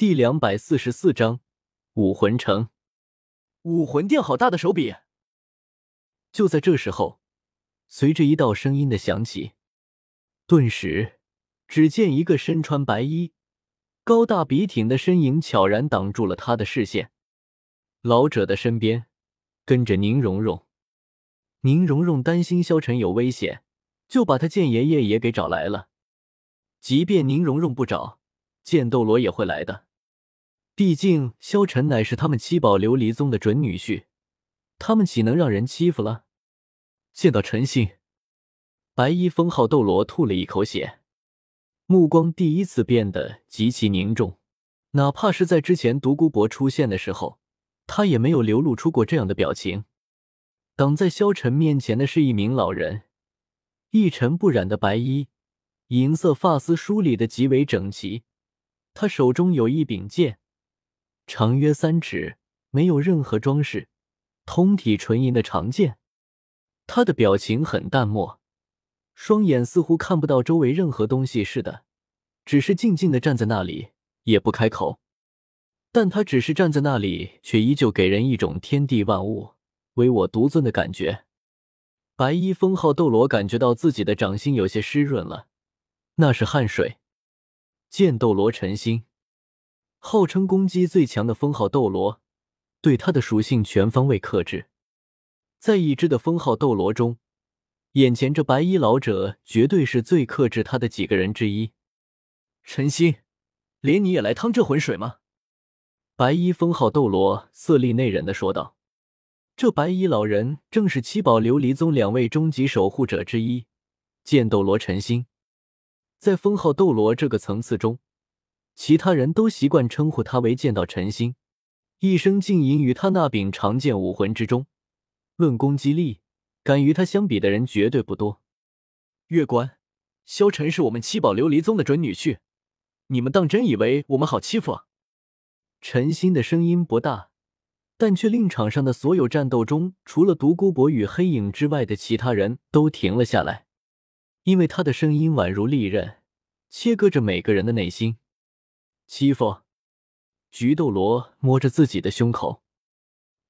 第两百四十四章武魂城。武魂殿好大的手笔！就在这时候，随着一道声音的响起，顿时，只见一个身穿白衣、高大笔挺的身影悄然挡住了他的视线。老者的身边跟着宁荣荣。宁荣荣担心萧晨有危险，就把他剑爷爷也给找来了。即便宁荣荣不找，剑斗罗也会来的。毕竟萧晨乃是他们七宝琉璃宗的准女婿，他们岂能让人欺负了？见到陈信，白衣封号斗罗吐了一口血，目光第一次变得极其凝重。哪怕是在之前独孤博出现的时候，他也没有流露出过这样的表情。挡在萧晨面前的是一名老人，一尘不染的白衣，银色发丝梳理的极为整齐。他手中有一柄剑，长约三尺，没有任何装饰，通体纯银的长剑。他的表情很淡漠，双眼似乎看不到周围任何东西似的，只是静静的站在那里，也不开口。但他只是站在那里，却依旧给人一种天地万物唯我独尊的感觉。白衣封号斗罗感觉到自己的掌心有些湿润了，那是汗水。剑斗罗陈星，号称攻击最强的封号斗罗，对他的属性全方位克制。在已知的封号斗罗中，眼前这白衣老者绝对是最克制他的几个人之一。陈星，连你也来趟这浑水吗？白衣封号斗罗色厉内荏的说道。这白衣老人正是七宝琉璃宗两位终极守护者之一，剑斗罗陈星。在封号斗罗这个层次中，其他人都习惯称呼他为剑道陈星，一生浸淫于他那柄长剑武魂之中。论攻击力，敢与他相比的人绝对不多。月关，萧晨是我们七宝琉璃宗的准女婿，你们当真以为我们好欺负啊？陈星的声音不大，但却令场上的所有战斗中，除了独孤博与黑影之外的其他人都停了下来。因为他的声音宛如利刃，切割着每个人的内心。欺负？菊斗罗摸着自己的胸口，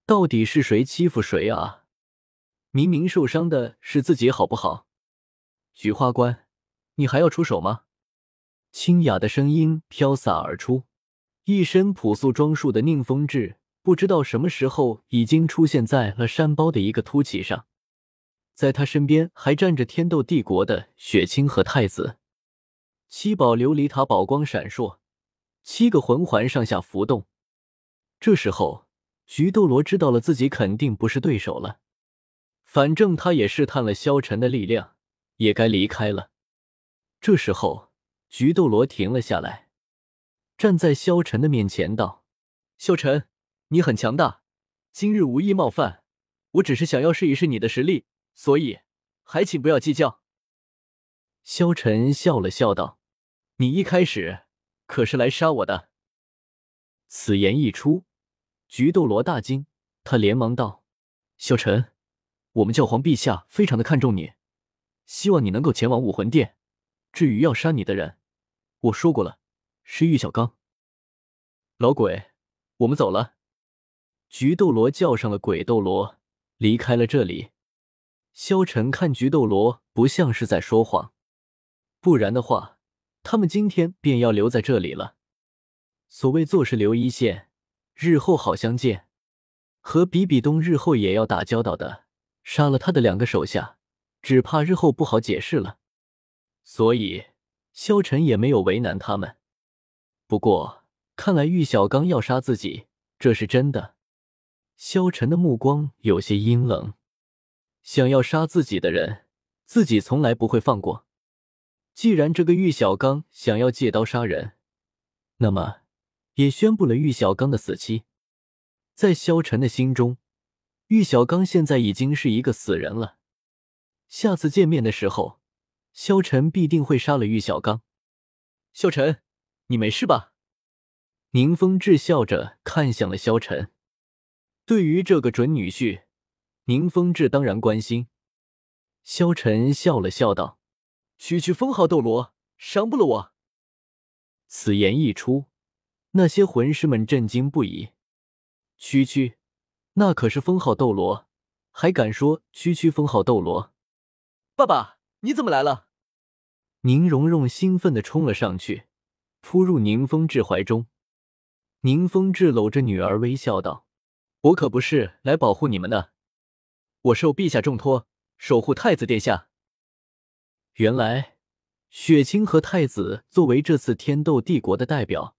到底是谁欺负谁啊？明明受伤的是自己，好不好？菊花关，你还要出手吗？清雅的声音飘洒而出，一身朴素装束的宁风致不知道什么时候已经出现在了山包的一个凸起上。在他身边还站着天斗帝国的雪清和太子，七宝琉璃塔宝光闪烁，七个魂环上下浮动。这时候，菊斗罗知道了自己肯定不是对手了，反正他也试探了萧晨的力量，也该离开了。这时候，菊斗罗停了下来，站在萧晨的面前道：“萧晨，你很强大，今日无意冒犯，我只是想要试一试你的实力。”所以，还请不要计较。萧晨笑了笑道：“你一开始可是来杀我的。”此言一出，菊斗罗大惊，他连忙道：“萧晨，我们教皇陛下非常的看重你，希望你能够前往武魂殿。至于要杀你的人，我说过了，是玉小刚。老鬼，我们走了。”菊斗罗叫上了鬼斗罗，离开了这里。萧晨看菊斗罗不像是在说谎，不然的话，他们今天便要留在这里了。所谓做事留一线，日后好相见。和比比东日后也要打交道的，杀了他的两个手下，只怕日后不好解释了。所以萧晨也没有为难他们。不过看来玉小刚要杀自己，这是真的。萧晨的目光有些阴冷。想要杀自己的人，自己从来不会放过。既然这个玉小刚想要借刀杀人，那么也宣布了玉小刚的死期。在萧晨的心中，玉小刚现在已经是一个死人了。下次见面的时候，萧晨必定会杀了玉小刚。萧晨，你没事吧？宁风致笑着看向了萧晨。对于这个准女婿。宁风致当然关心，萧晨笑了笑道：“区区封号斗罗，伤不了我。”此言一出，那些魂师们震惊不已。区区，那可是封号斗罗，还敢说区区封号斗罗？爸爸，你怎么来了？宁荣荣兴奋地冲了上去，扑入宁风致怀中。宁风致搂着女儿微笑道：“我可不是来保护你们的，我受陛下重托，守护太子殿下。”原来，雪清和太子作为这次天斗帝国的代表，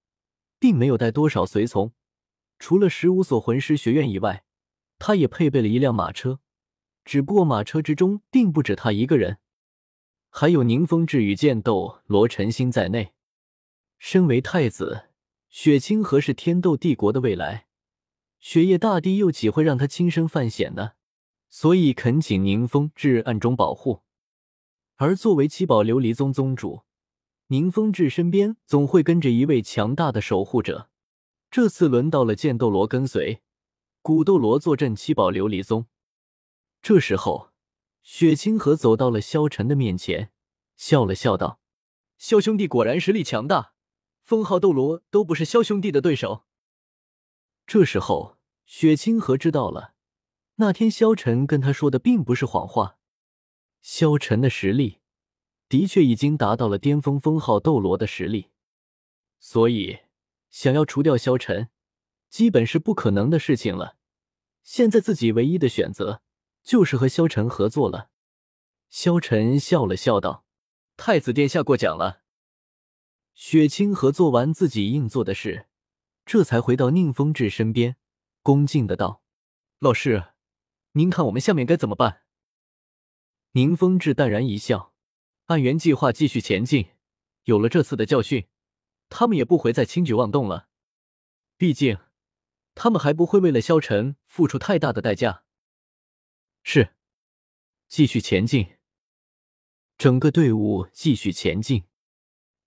并没有带多少随从，除了十五所魂师学院以外，他也配备了一辆马车。只不过马车之中并不止他一个人，还有宁风致与剑斗罗晨星在内。身为太子，雪清河是天斗帝国的未来，雪夜大帝又岂会让他亲身犯险呢？所以恳请宁风致暗中保护。而作为七宝琉璃宗宗主，宁风致身边总会跟着一位强大的守护者。这次轮到了剑斗罗跟随，古斗罗坐镇七宝琉璃宗。这时候，雪清河走到了萧晨的面前，笑了笑道：“萧兄弟果然实力强大，封号斗罗都不是萧兄弟的对手。”这时候，雪清河知道了，那天萧晨跟他说的并不是谎话。萧晨的实力的确已经达到了巅峰封号斗罗的实力，所以想要除掉萧晨，基本是不可能的事情了。现在自己唯一的选择。就是和萧晨合作了。萧晨笑了笑道：“太子殿下过奖了。”雪清河做完自己应做的事，这才回到宁风致身边，恭敬的道：“老师，您看我们下面该怎么办？”宁风致淡然一笑：“按原计划继续前进。有了这次的教训，他们也不会再轻举妄动了。毕竟，他们还不会为了萧晨付出太大的代价。”是，继续前进。整个队伍继续前进。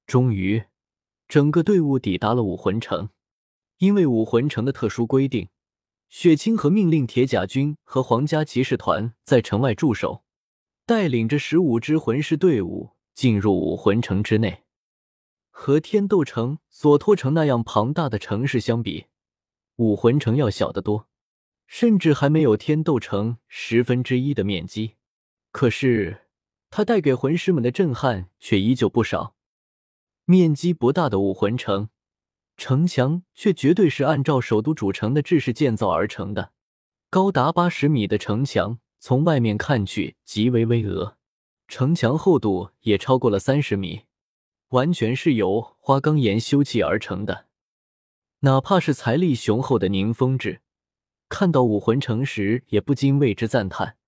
终于，整个队伍抵达了武魂城。因为武魂城的特殊规定，雪清河命令铁甲军和皇家骑士团在城外驻守，带领着十五支魂师队伍进入武魂城之内。和天斗城、索托城那样庞大的城市相比，武魂城要小得多。甚至还没有天斗城十分之一的面积，可是它带给魂师们的震撼却依旧不少。面积不大的武魂城，城墙却绝对是按照首都主城的制式建造而成的，高达八十米的城墙，从外面看去极为巍峨，城墙厚度也超过了三十米，完全是由花岗岩修砌而成的。哪怕是财力雄厚的宁风致。看到武魂城时，也不禁为之赞叹。